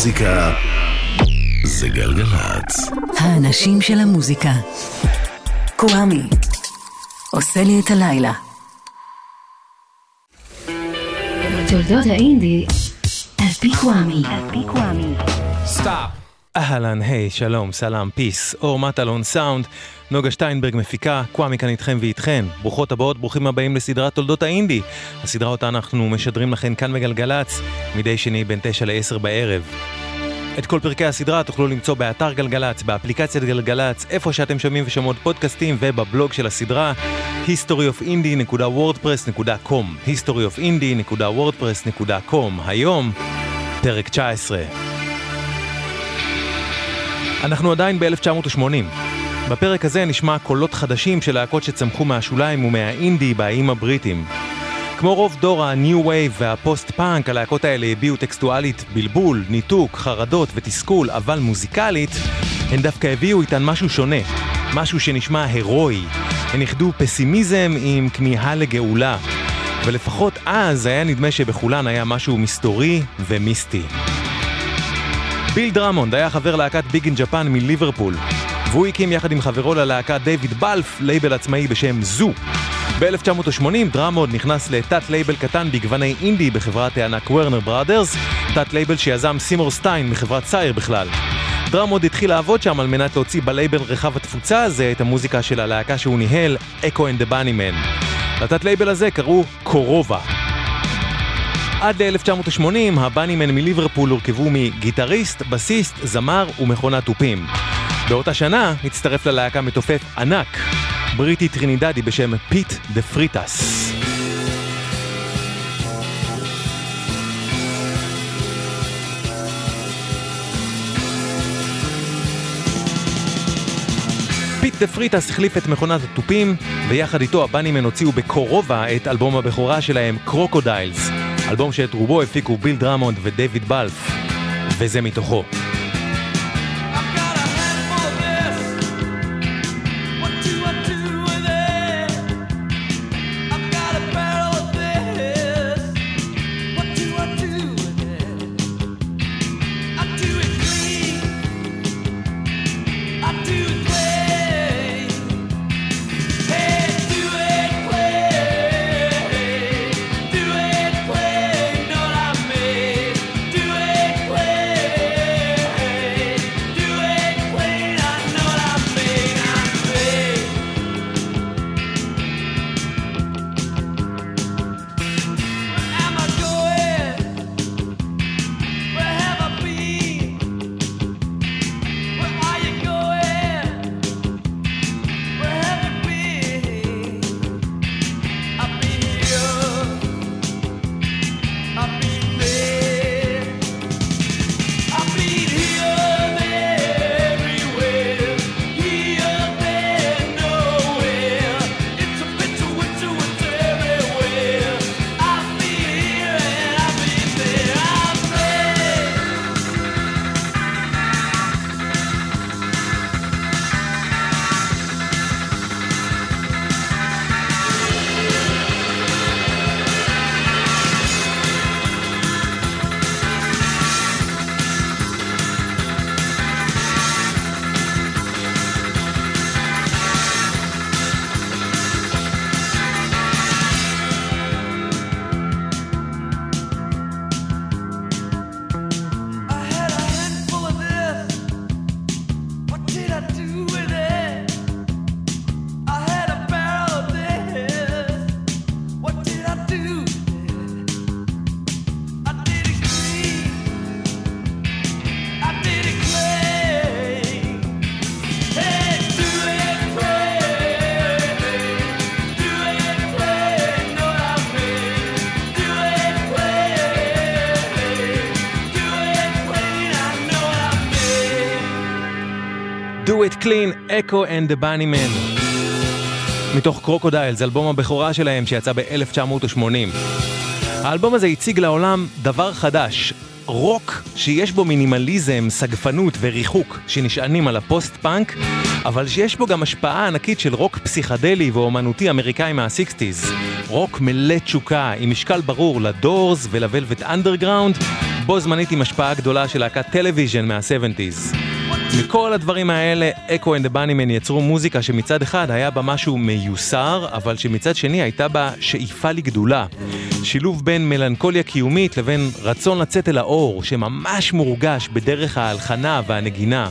המוזיקה זה גלגלצ. האנשים של המוזיקה. קוואמי. עושה לי את הלילה. תולדות האינדי על פי קוואמי. 'סטאפ. אהלן, היי, שלום, סלאם, peace, אור מטלון, סאונד, נוגה שטיינברג מפיקה, קוואמי כאן איתכם ואיתכן. ברוכות הבאות, ברוכים הבאים לסדרת תולדות האינדי. הסדרה אותה אנחנו משדרים לכם כאן בגלגלצ, מדי שני בין 9 ל-10 בערב. את כל פרקי הסדרה תוכלו למצוא באתר גלגלצ, באפליקציית גלגלצ, איפה שאתם שומעים ושומעות פודקאסטים ובבלוג של הסדרה historyofindie.wordpress.com historyofindie.wordpress.com היום, פרק 19. אנחנו עדיין ב-1980. בפרק הזה נשמע קולות חדשים של להקות שצמחו מהשוליים ומהאינדי באיים הבריטים. כמו רוב דור ה-New Wave והפוסט-פאנק, הלהקות האלה הביעו טקסטואלית בלבול, ניתוק, חרדות ותסכול, אבל מוזיקלית, הן דווקא הביאו איתן משהו שונה, משהו שנשמע הירואי. הן איחדו פסימיזם עם כמיהה לגאולה, ולפחות אז היה נדמה שבכולן היה משהו מסתורי ומיסטי. ביל דרמונד היה חבר להקת Big in Japan מליברפול, והוא הקים יחד עם חברו ללהקה דיוויד בלף לייבל עצמאי בשם Zoo. ב-1980 דרמונד נכנס לתת לייבל קטן בגווני אינדי בחברת הענק Warner Brothers, תת לייבל שיזם סימור סטיין מחברת Sire בכלל. דרמונד התחיל לעבוד שם על מנת להוציא בלייבל רחב התפוצה הזה את המוזיקה של הלהקה שהוא ניהל, Echo and the Bunnymen. לתת לייבל הזה קראו Korova. עד ל-1980 ה Bunnymen מליברפול הורכבו מגיטריסט, בסיסט, זמר ומכונת תופים. באותה שנה הצטרף ללהקה מתופף ענק, בריטי טרינידדי בשם פיט דה פרייטס. פיט דה פרייטס החליף את מכונת התופים, ויחד איתו ה Bunnymen הוציאו ב Korova את אלבום הבכורה שלהם, Crocodiles, אלבום שאת רובו הפיקו ביל דרמונד ודייוויד בלף, וזה מתוכו. Clean, Echo and the Bunnymen. מתוך Crocodiles, אלבום הבכורה שלהם שיצא ב-1980. האלבום הזה הציג לעולם דבר חדש, רוק שיש בו מינימליזם, סגפנות וריחוק שנשענים על הפוסט-פאנק, אבל שיש בו גם השפעה ענקית של רוק פסיכדלי ואומנותי אמריקאי מה-60's. רוק מלא תשוקה, עם משקל ברור ל Doors ול Velvet Underground, ובו זמנית עם השפעה גדולה של להקת Television מה-70's. מכל הדברים האלה, Echo and ה Bunnymen יצרו מוזיקה שמצד אחד היה בה משהו מיוסר, אבל שמצד שני הייתה בה שאיפה לגדולה. שילוב בין מלנכוליה קיומית לבין רצון לצאת אל האור, שממש מורגש בדרך ההלחנה והנגינה.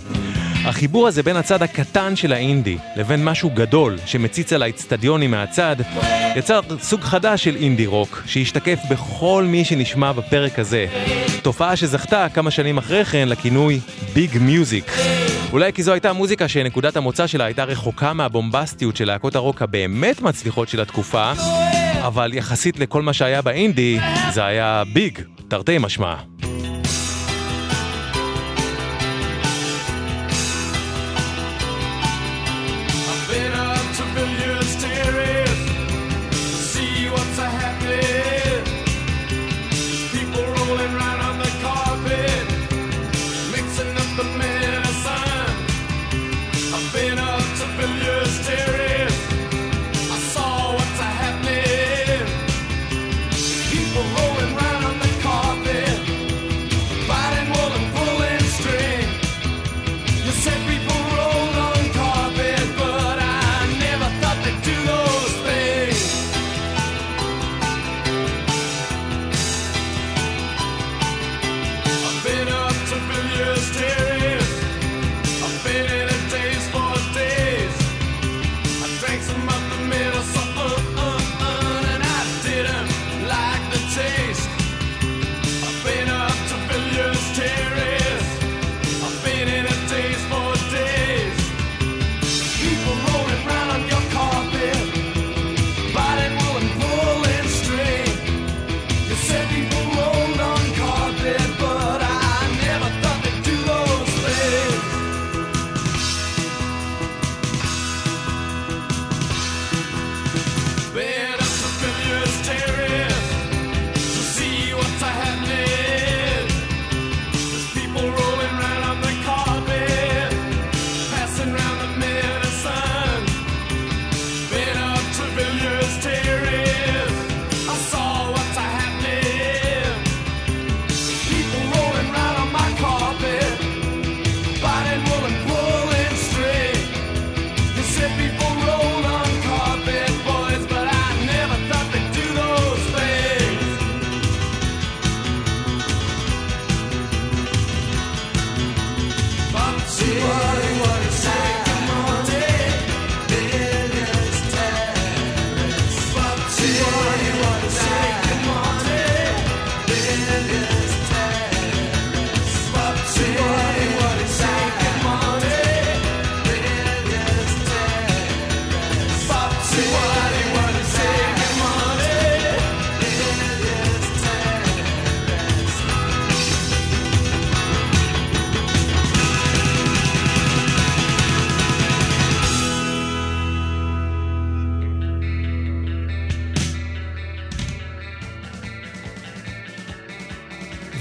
החיבור הזה בין הצד הקטן של האינדי לבין משהו גדול שמציץ על האצטדיונים מהצד, יצר סוג חדש של אינדי רוק, שהשתקף בכל מי שנשמע בפרק הזה. תופעה שזכתה כמה שנים אחרי כן לכינוי ביג מיוזיק. אולי כי זו הייתה מוזיקה שנקודת המוצא שלה הייתה רחוקה מהבומבסטיות של להקות הרוק הבאמת מצליחות של התקופה, אבל יחסית לכל מה שהיה באינדי, זה היה ביג, תרתי משמע.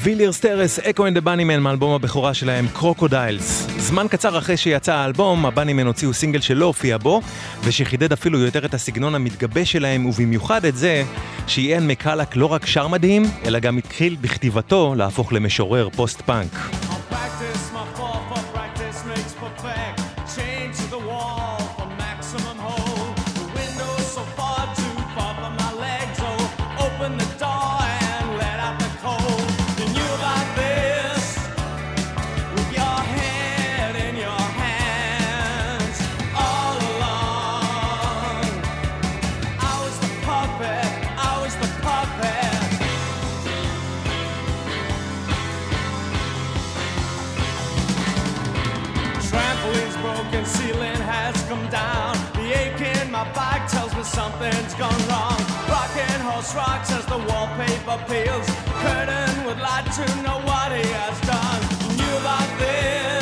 Villiers Terrace, Echo and ה Bunnymen מאלבום הבכורה שלהם, Crocodiles. זמן קצר אחרי שיצא האלבום, ה Bunnymen הוציאו סינגל שלא הופיע בו, ושחידד אפילו יותר את הסגנון המתגבש שלהם, ובמיוחד את זה, שאיאן מקולוך לא רק שר מדהים, אלא גם התחיל בכתיבתו להפוך למשורר פוסט-פאנק. Something's gone wrong. Rocking horse rocks as the wallpaper peels. Curtain would like to know what he has done. Knew about this.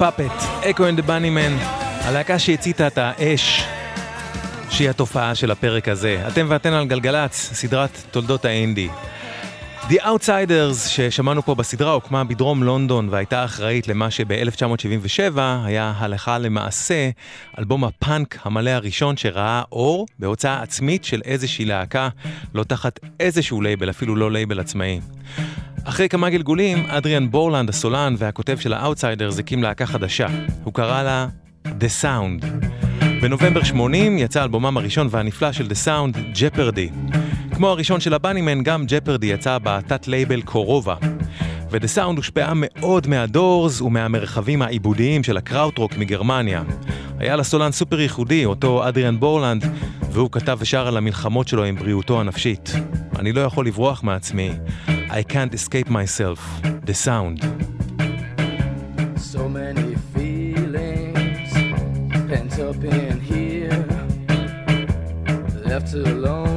Echo and the Bunnymen, הלהקה שהציתה את האש, שהיא התופעה של הפרק הזה. אתם ואתן על גלגלצ, סדרת תולדות האינדי. The Outsiders ששמענו פה בסדרה הוקמה בדרום לונדון והייתה אחראית למה שב-1977 היה הלכה למעשה אלבום הפאנק המלא הראשון שראה אור בהוצאה עצמית של איזושהי להקה, לא תחת איזשהו לייבל, אפילו לא לייבל עצמאי. אחרי כמה גלגולים, אדריאן בורלנד, הסולן והכותב של ה Outsiders הקים להקה חדשה. הוא קרא לה The Sound. בנובמבר 80 יצא אלבומם הראשון והנפלא של The Sound, Jeopardy. כמו הראשון של ה Bunnymen, גם Jeopardy יצא בתת לייבל Korova. ו The Sound הושפעה מאוד מה Doors ומהמרחבים העיבודיים של הקראוטרוק מגרמניה. היה לסולן סופר ייחודי, אותו אדריאן בורלנד, והוא כתב ושר על המלחמות שלו עם בריאותו הנפשית. אני לא יכול לברוח מעצמי. I can't escape myself. The sound. So many feelings pent up in here Left alone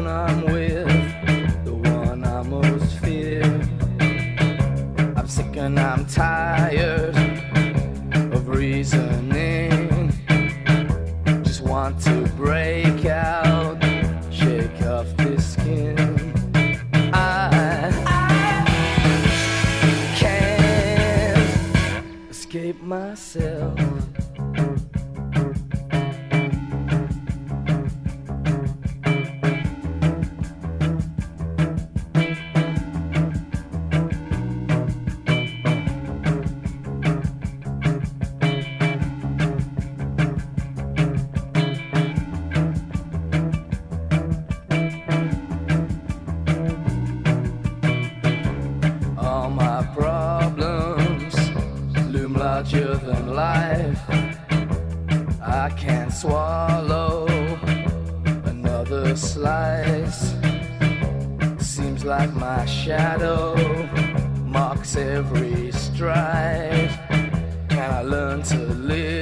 I learned to live.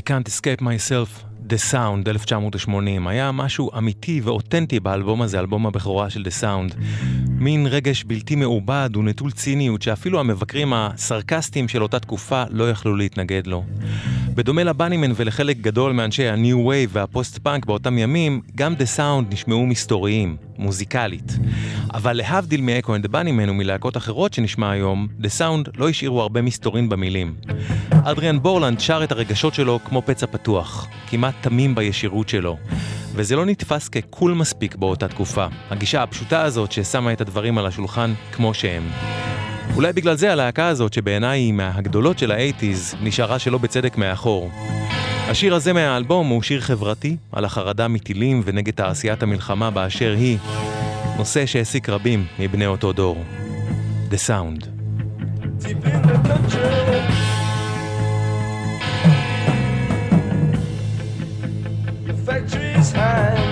Can't Escape Myself, The Sound, 1980. היה משהו אמיתי ואותנטי באלבום הזה, אלבום הבכורה של The Sound. מין רגש בלתי מעובד ונטול ציניות שאפילו המבקרים הסרקסטיים של אותה תקופה לא יכלו להתנגד לו. בדומה ל Bunnymen ולחלק גדול מאנשי ה-New Wave והפוסט-פאנק באותם ימים, גם The Sound נשמעו מסתוריים, מוזיקלית. אבל להבדיל מ Echo and Bunnymen ומלהקות אחרות שנשמע היום, The Sound לא השאירו הרבה מסתורין במילים. אדריאן בורלנד שר את הרגשות שלו כמו פצע פתוח, כמעט תמים בישירות שלו. וזה לא נתפס כקול מספיק באותה תקופה, הגישה הפשוטה הזאת ששמה את הדברים על השולחן כמו שהם. אולי בגלל זה הלהקה הזאת, שבעיניי היא מהגדולות של האייטיז, נשארה שלא בצדק מאחור. השיר הזה מהאלבום הוא שיר חברתי, על החרדה מטילים ונגד תעשיית המלחמה באשר היא, נושא שהעסיק רבים מבני אותו דור. The Sound. Factories high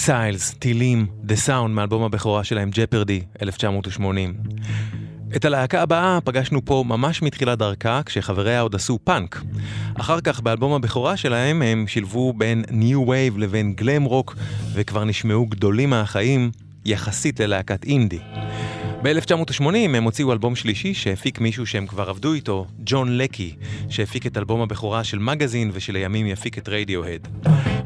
Missiles, טילים, The Sound מאלבום הבכורה שלהם Jeopardy, 1980. את הלהקה הבאה פגשנו פה ממש מתחילת דרכה, כשחבריה עוד עשו פאנק. אחר כך באלבום הבכורה שלהם הם שילבו בין New Wave לבין גלם רוק, וכבר נשמעו גדולים מהחיים יחסית ללהקת אינדי. ב-1980 הם הוציאו אלבום שלישי שהפיק מישהו שהם כבר עבדו איתו, ג'ון לקי, שהפיק את אלבום הבכורה של מגזין ושלימים יפיק את רדיוהד.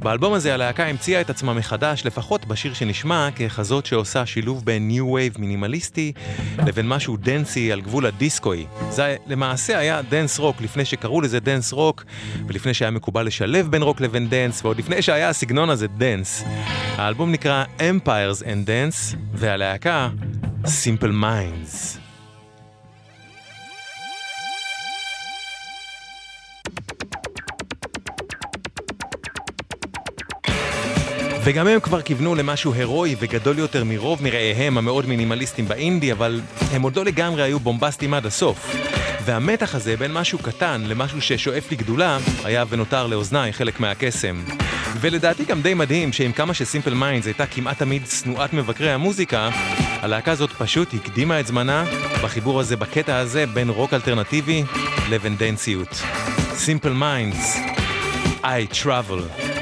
באלבום הזה הלהקה המציאה את עצמה מחדש, לפחות בשיר שנשמע, ככזאת שעושה שילוב בין New Wave מינימליסטי לבין משהו דנסי על גבול הדיסקוי. זה למעשה היה dance rock לפני שקראו לזה dance rock, ולפני שהיה מקובל לשלב בין רוק לבין dance, ועוד לפני שהיה הסגנון הזה dance. האלבום נקרא Empires and Dance, והלהקה Simple Minds. וגם הם כבר כיוונו למשהו הירואי וגדול יותר מרוב מרעיהם המאוד מינימליסטים באינדי, אבל הם עוד לא לגמרי היו בומבסטים עד הסוף. והמתח הזה בין משהו קטן למשהו ששואף לגדולה, היה ונותר לאוזניי חלק מהקסם. ולדעתי גם די מדהים שעם כמה ש Simple Minds הייתה כמעט תמיד שנואת מבקרי המוזיקה, הלהקה הזאת פשוט הקדימה את זמנה בחיבור הזה, בקטע הזה, בין רוק אלטרנטיבי לבין דנסיות. סימפל מיינדס, I travel.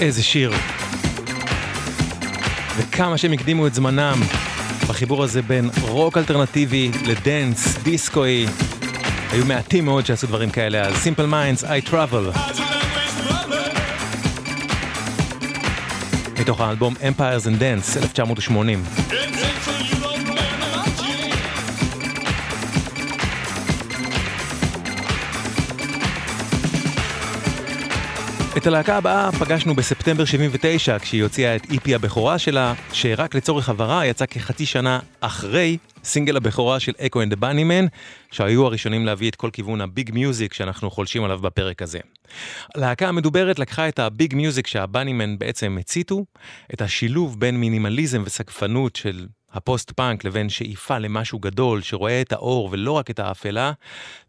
איזה שיר. וכמה שהם הקדימו את זמנם בחיבור הזה בין רוק אלטרנטיבי לדנס, דיסקוי. היו מעטים מאוד שעשו דברים כאלה, אז Simple Minds, I Travel. מתוך האלבום Empires and Dance, 1980. את הלהקה הבאה פגשנו בספטמבר 79 כשהיא הוציאה את EP הבכורה שלה, שרק לצורך הבהרה יצא כחצי שנה אחרי סינגל הבכורה של Echo and ה Bunnymen, שהיו הראשונים להביא את כל כיוון ה Big Music שאנחנו חולשים עליו בפרק הזה. הלהקה המדוברת לקחה את ה Big Music שה Bunnymen בעצם הציתו, את השילוב בין מינימליזם וסגפנות של הפוסט-פאנק, לבין שאיפה למשהו גדול שרואה את האור ולא רק את האפלה,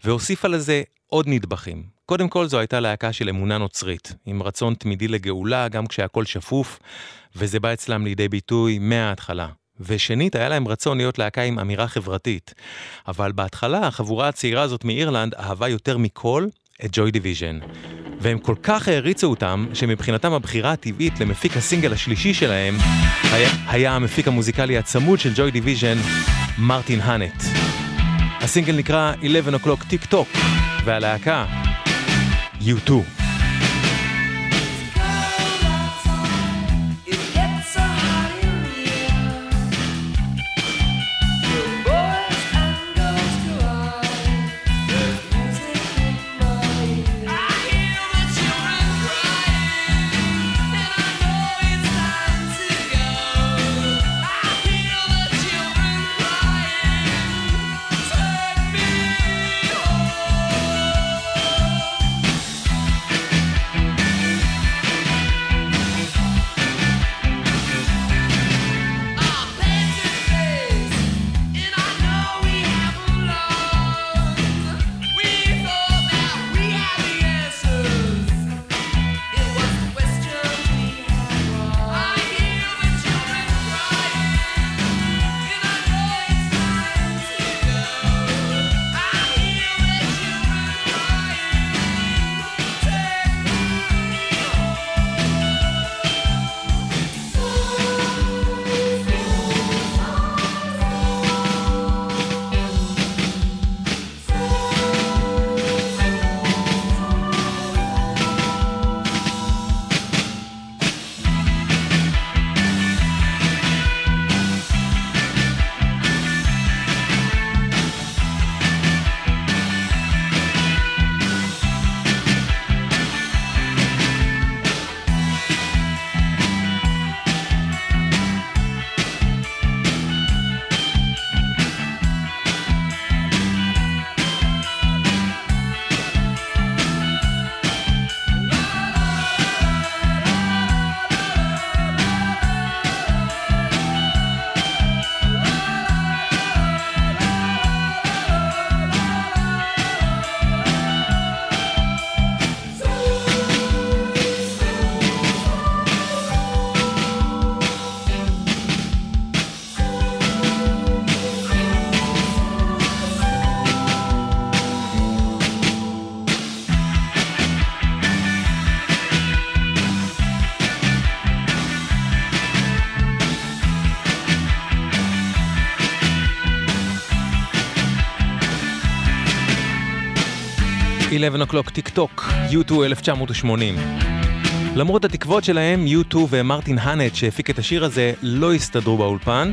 והוסיפה לזה עוד נדבכים. קודם כל זו הייתה להקה של אמונה נוצרית, עם רצון תמידי לגאולה גם כשהכול שפוף, וזה בא אצלם לידי ביטוי מההתחלה. ושנית, היה להם רצון להיות להקה עם אמירה חברתית. אבל בהתחלה, החבורה הצעירה הזאת מאירלנד אהבה יותר מכל את Joy Division. והם כל כך העריצו אותם, שמבחינתם הבחירה הטבעית למפיק הסינגל השלישי שלהם, היה, היה המפיק המוזיקלי הצמוד של Joy Division, מרטין האנט. הסינגל נקרא 11 o'clock טיק טוק, והלהקה, U2. Eleven O'Clock Tick Tock, U2 1980. למרות התקוות שלהם, U2 ומרטין האנט שהפיק את השיר הזה לא הסתדרו באולפן,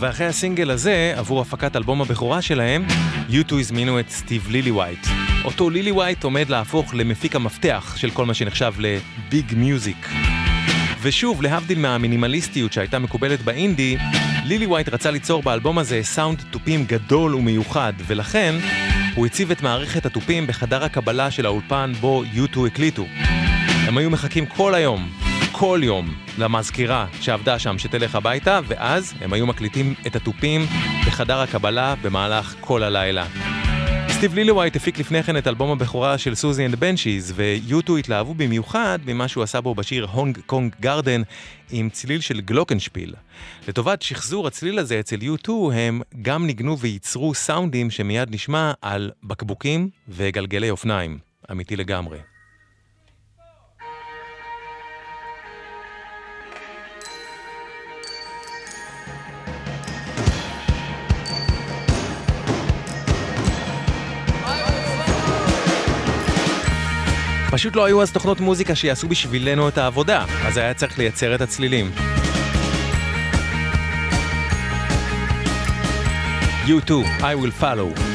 ואחרי הסינגל הזה, עבור הפקת אלבום הבכורה שלהם, U2 הזמינו את סטיב לילי ווייט. אותו לילי ווייט עומד להפוך למפיק המפתח של כל מה שנחשב ל Big Music. ושוב, להבדיל מהמינימליסטיות שהייתה מקובלת באינדי, לילי ווייט רצה ליצור באלבום הזה סאונד תופים גדול ומיוחד, ולכן הוא הציב את מערכת התופים בחדר הקבלה של האולפן בו U2 הקליטו. הם היו מחכים כל היום, כל יום, למזכירה שעבדה שם שתלך הביתה, ואז הם היו מקליטים את התופים בחדר הקבלה במהלך כל הלילה. סטיב לילווייט הפיק לפני כן את אלבום הבכורה של Siouxsie and the Banshees, ו-U2 התלהבו במיוחד ממה שהוא עשה בו בשיר Hong Kong Garden עם צליל של גלוקנשפיל. לטובת שחזור הצליל הזה אצל U2 הם גם ניגנו וייצרו סאונדים שמיד נשמע על בקבוקים וגלגלי אופניים. אמיתי לגמרי. פשוט לא היו אז תוכנות מוזיקה שיעשו בשבילנו את העבודה, אז היה צריך לייצר את הצלילים. U2, I will follow.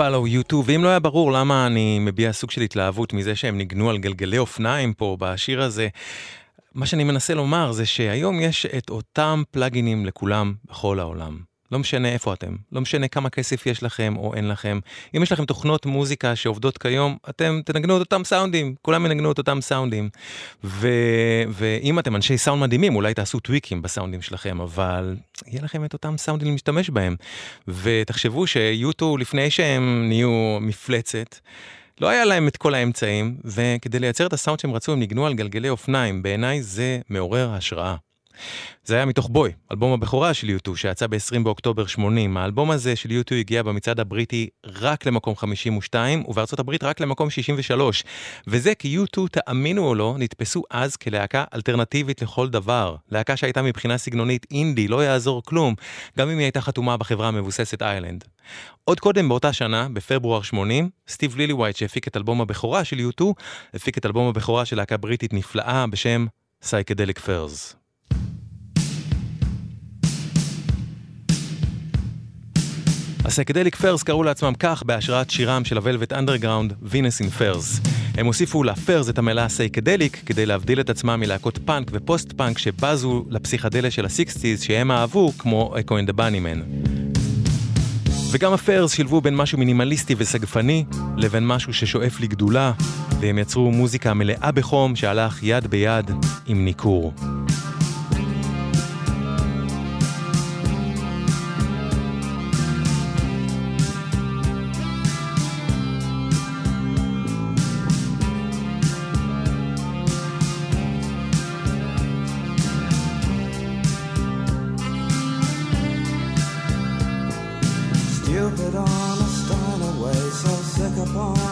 Follow you too, ואם לא היה ברור למה אני מביע סוג של התלהבות מזה שהם ניגנו על גלגלי אופניים פה בשיר הזה, מה שאני מנסה לומר זה שהיום יש את אותם פלאגינים לכולם בכל העולם. לא משנה איפה אתם, לא משנה כמה כסף יש לכם או אין לכם. אם יש לכם תוכנות מוזיקה שעובדות כיום, אתם תנגנו את אותם סאונדים, כולם ינגנו את אותם סאונדים. ו... ואם אתם אנשי סאונד מדהימים, אולי תעשו טוויקים בסאונדים שלכם, אבל יהיה לכם את אותם סאונדים להשתמש בהם. ותחשבו שיוטו, לפני שהם נהיו מפלצת, לא היה להם את כל האמצעים, וכדי לייצר את הסאונד שהם רצו הם ניגנו על גלגלי אופניים. בעיניי זה מעורר השראה. זה היה מתוך בוי, אלבום הבכורה של יוטו שיצא ב-20 באוקטובר 80. האלבום הזה של יוטו הגיע במצעד הבריטי רק למקום 52, ובארצות הברית רק למקום 63. וזה כי יוטו, תאמינו או לא, נתפסו אז כלהקה אלטרנטיבית לכל דבר. להקה שהייתה מבחינה סגנונית אינדי, לא יעזור כלום, גם אם היא הייתה חתומה בחברה המבוססת Island. עוד קודם באותה שנה, בפברואר 80, סטיב לילי ווייט שהפיק את אלבום הבכורה של U2, הפיק את אלבום הבכורה של להקה בריטית נפלאה בשם Psychedelic Furs. ה Psychedelic Furs קראו לעצמם כך בהשראת שירם של ה Velvet Underground, Venus in Furs. הם הוסיפו ל Furs את המילה Psychedelic כדי להבדיל את עצמם מלהקות פאנק ופוסט פאנק שבזו לפסיכדליה של ה Sixties שהם אהבו כמו Echo and the Bunnymen. וגם הפרס שילבו בין משהו מינימליסטי וסגפני לבין משהו ששואף לגדולה, והם יצרו מוזיקה מלאה בחום שהלך יד ביד עם ניכור. stupid honest in a way so sick upon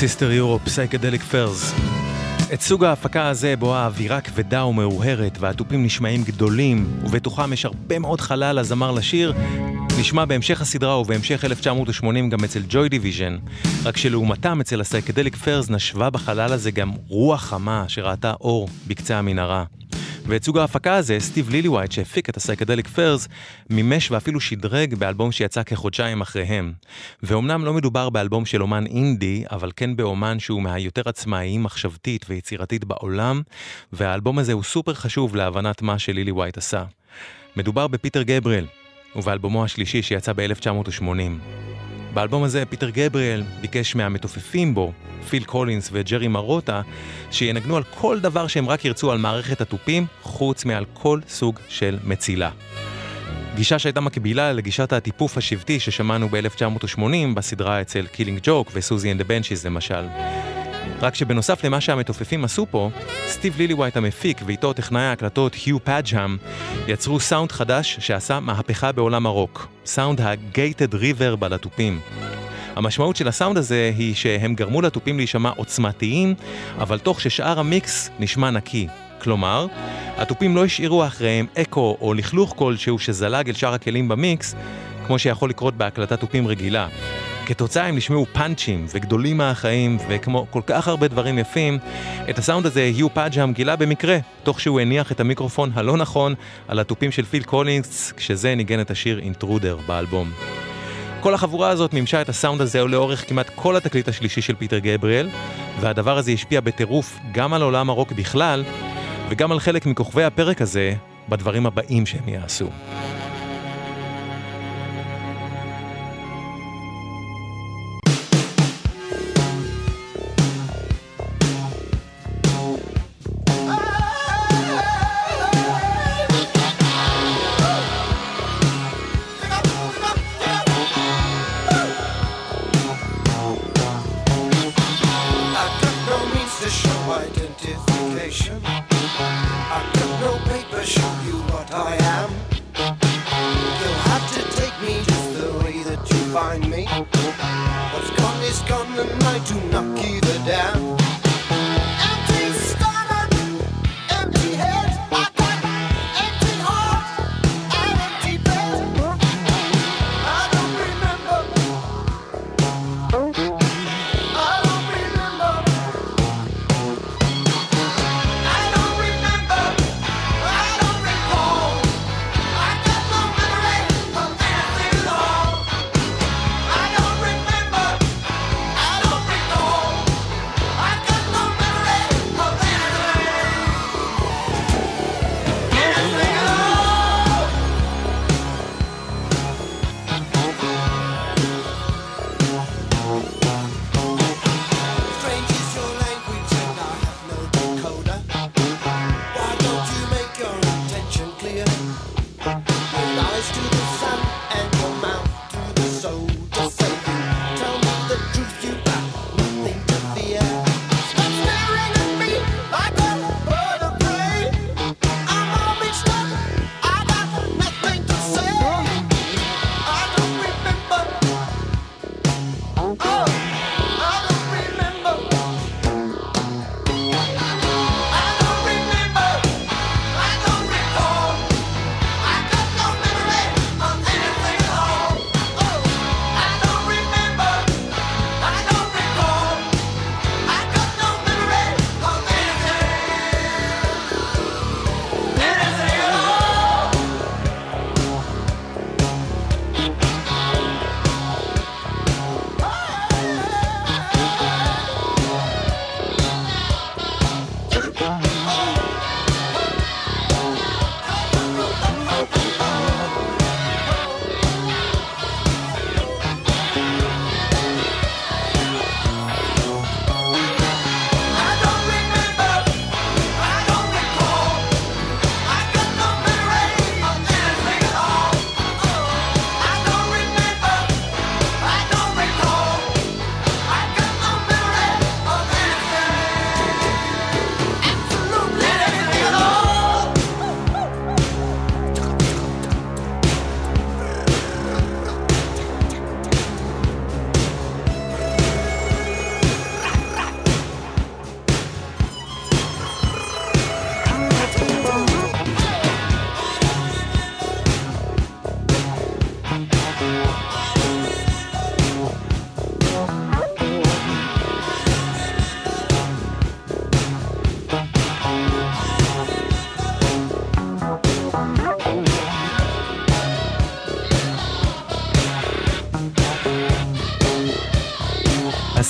Sister Europe, Psychedelic Furs. את סוג ההפקה הזה בו האווירה כבדה ומאוהרת והתופים נשמעים גדולים ובתוכם יש הרבה מאוד חלל לזמר לשיר נשמע בהמשך הסדרה ובהמשך 1980 גם אצל Joy Division רק שלעומתם אצל ה Psychedelic Furs נשבה בחלל הזה גם רוח חמה שראתה אור בקצה המנהרה. ואת סוג ההפקה הזה, סטיב ווייט שהפיק את ה Psychedelic Furs, מימש ואפילו שדרג באלבום שיצא כחודשיים אחריהם. ואומנם לא מדובר באלבום של אומן אינדי, אבל כן באומן שהוא מהיותר עצמאיים מחשבתית ויצירתית בעולם, והאלבום הזה הוא סופר חשוב להבנת מה ווייט עשה. מדובר בפיטר גבריאל, ובאלבומו השלישי שיצא ב-1980. באלבום הזה פיטר גבריאל ביקש מהמתופפים בו, פיל קולינס וג'רי מרוטה, שינגנו על כל דבר שהם רק ירצו על מערכת התופים, חוץ מעל כל סוג של מצילה. גישה שהייתה מקבילה לגישת הטיפוף השבטי ששמענו ב-1980 בסדרה אצל Killing Joke ו Siouxsie and the Banshees למשל. רק שבנוסף למה שהמתופפים עשו פה, סטיב ליליווייט המפיק ואיתו טכנאי ההקלטות יו פאג'אם יצרו סאונד חדש שעשה מהפכה בעולם הרוק, סאונד ה Gated Reverb על התופים. המשמעות של הסאונד הזה היא שהם גרמו לתופים להישמע עוצמתיים, אבל תוך ששאר המיקס נשמע נקי. כלומר, התופים לא השאירו אחריהם אקו או לכלוך כלשהו שזלג אל שאר הכלים במיקס, כמו שיכול לקרות בהקלטת תופים רגילה. כתוצאה הם נשמעו פאנצ'יים וגדולים מהחיים וכמו כל כך הרבה דברים יפים, את הסאונד הזה יו פאג'אם גילה במקרה, תוך שהוא הניח את המיקרופון הלא נכון על התופים של פיל קולינס, כשזה ניגן את השיר Intruder באלבום. כל החבורה הזאת מימשה את הסאונד הזה לאורך כמעט כל התקליט השלישי של פיטר גבריאל, והדבר הזה השפיע בטירוף גם על עולם הרוק בכלל, וגם על חלק מכוכבי הפרק הזה בדברים הבאים שהם יעשו. identification. I got no paper, show you what I am. You'll have to take me just the way that you find me.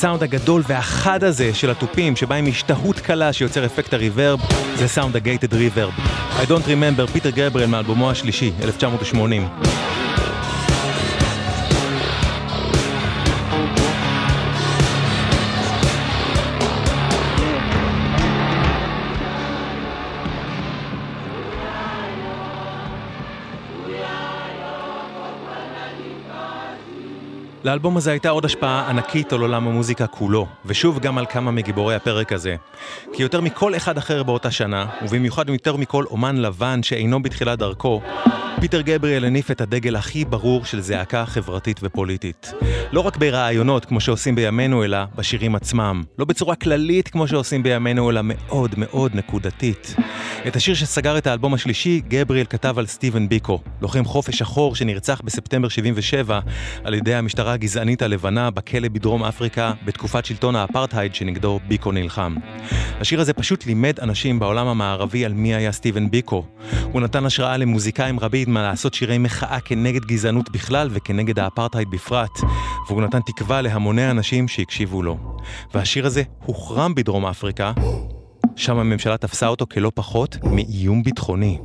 הסאונד הגדול והחד הזה של התופים, שבא עם השתהות קלה שיוצר אפקט הריברב, זה סאונד הגייטד ריברב. I don't remember, פיטר גבריאל מאלבומו השלישי, 1980. לאלבום הזה הייתה עוד השפעה ענקית על עולם המוזיקה כולו, ושוב גם על כמה מגיבורי הפרק הזה. כי יותר מכל אחד אחר באותה שנה, ובמיוחד יותר מכל אומן לבן שאינו בתחילת דרכו, פיטר גבריאל הניף את הדגל הכי ברור של זעקה חברתית ופוליטית. לא רק ברעיונות כמו שעושים בימינו, אלא בשירים עצמם. לא בצורה כללית כמו שעושים בימינו, אלא מאוד מאוד נקודתית. את השיר שסגר את האלבום השלישי, גבריאל כתב על סטיבן ביקו, לוחם חופש שחור שנרצח בספטמבר 77 על ידי המשטרה הגזענית הלבנה בכלא בדרום אפריקה בתקופת שלטון האפרטהייד שנגדו ביקו נלחם. השיר הזה פשוט לימד אנשים בעולם המערבי על מי היה סטיבן ביקו. הוא נתן השראה למוזיקאים רבים מה לעשות שירי מחאה כנגד גזענות בכלל וכנגד האפרטהייד בפרט, והוא נתן תקווה להמוני אנשים שהקשיבו לו. והשיר הזה הוחרם בדרום אפריקה, שם הממשלה תפסה אותו כלא פחות מאיום ביטחוני.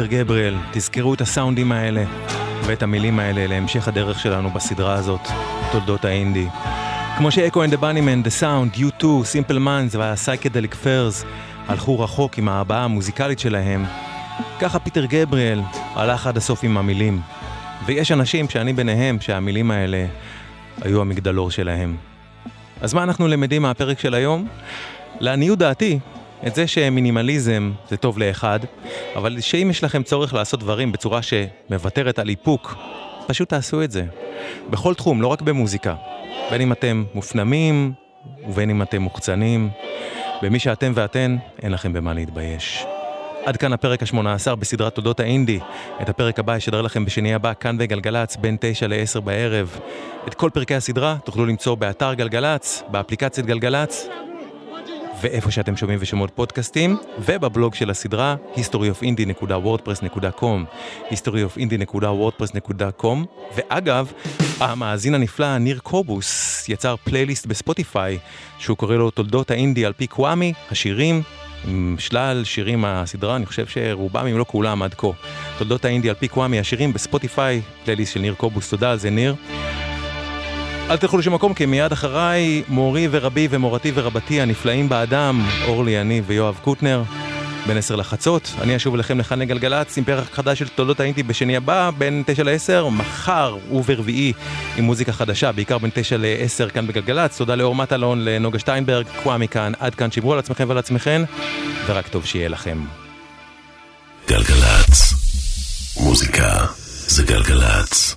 פיטר גבריאל, תזכרו את הסאונדים האלה ואת המילים האלה להמשך הדרך שלנו בסדרה הזאת, תולדות האינדי. כמו ש Echo and the Bunnymen, The Sound, U2, Simple Minds וה-Psychedelic Furs הלכו רחוק עם ההבעה המוזיקלית שלהם, ככה פיטר גבריאל הלך עד הסוף עם המילים. ויש אנשים שאני ביניהם שהמילים האלה היו המגדלור שלהם. אז מה אנחנו למדים מהפרק של היום? לעניות דעתי, את זה שמינימליזם זה טוב לאחד, אבל שאם יש לכם צורך לעשות דברים בצורה שמוותרת על איפוק, פשוט תעשו את זה. בכל תחום, לא רק במוזיקה. בין אם אתם מופנמים ובין אם אתם מוחצנים. במי שאתם ואתן, אין לכם במה להתבייש. עד כאן הפרק ה-18 בסדרת תולדות האינדי. את הפרק הבא ישדר לכם בשני הבא, כאן בגלגלצ, בין 9 ל-10 בערב. את כל פרקי הסדרה תוכלו למצוא באתר גלגלצ, באפליקציית גלגלצ, ואיפה שאתם שומעים ושומעות פודקאסטים, ובבלוג של הסדרה, historyofindie.wordpress.com, historyofindie.wordpress.com, ואגב, המאזין הנפלא ניר קובוס יצר פלייליסט בספוטיפיי, שהוא קורא לו תולדות האינדי על פי קוואמי, השירים, עם שלל שירים מהסדרה, אני חושב שרובם אם לא כולם עד כה. תולדות האינדי על פי קוואמי, השירים בספוטיפיי, פלייליסט של ניר קובוס, תודה על זה ניר. אל תלכו לשום מקום, כי מיד אחריי מורי ורבי ומורתי ורבתי הנפלאים באדם, אורלי, אני ויואב קוטנר, בין עשר לחצות. אני אשוב אליכם לכאן לגלגלצ עם פרק חדש של תולדות האינטי בשני הבא, בין תשע לעשר, מחר וברביעי עם מוזיקה חדשה, בעיקר בין תשע לעשר כאן בגלגלצ. תודה לאור מטלון, לנוגה שטיינברג, קוואמי כאן, עד כאן שמרו על עצמכם ועל עצמכם, ורק טוב שיהיה לכם. גלגלצ. מוזיקה זה גלגלצ.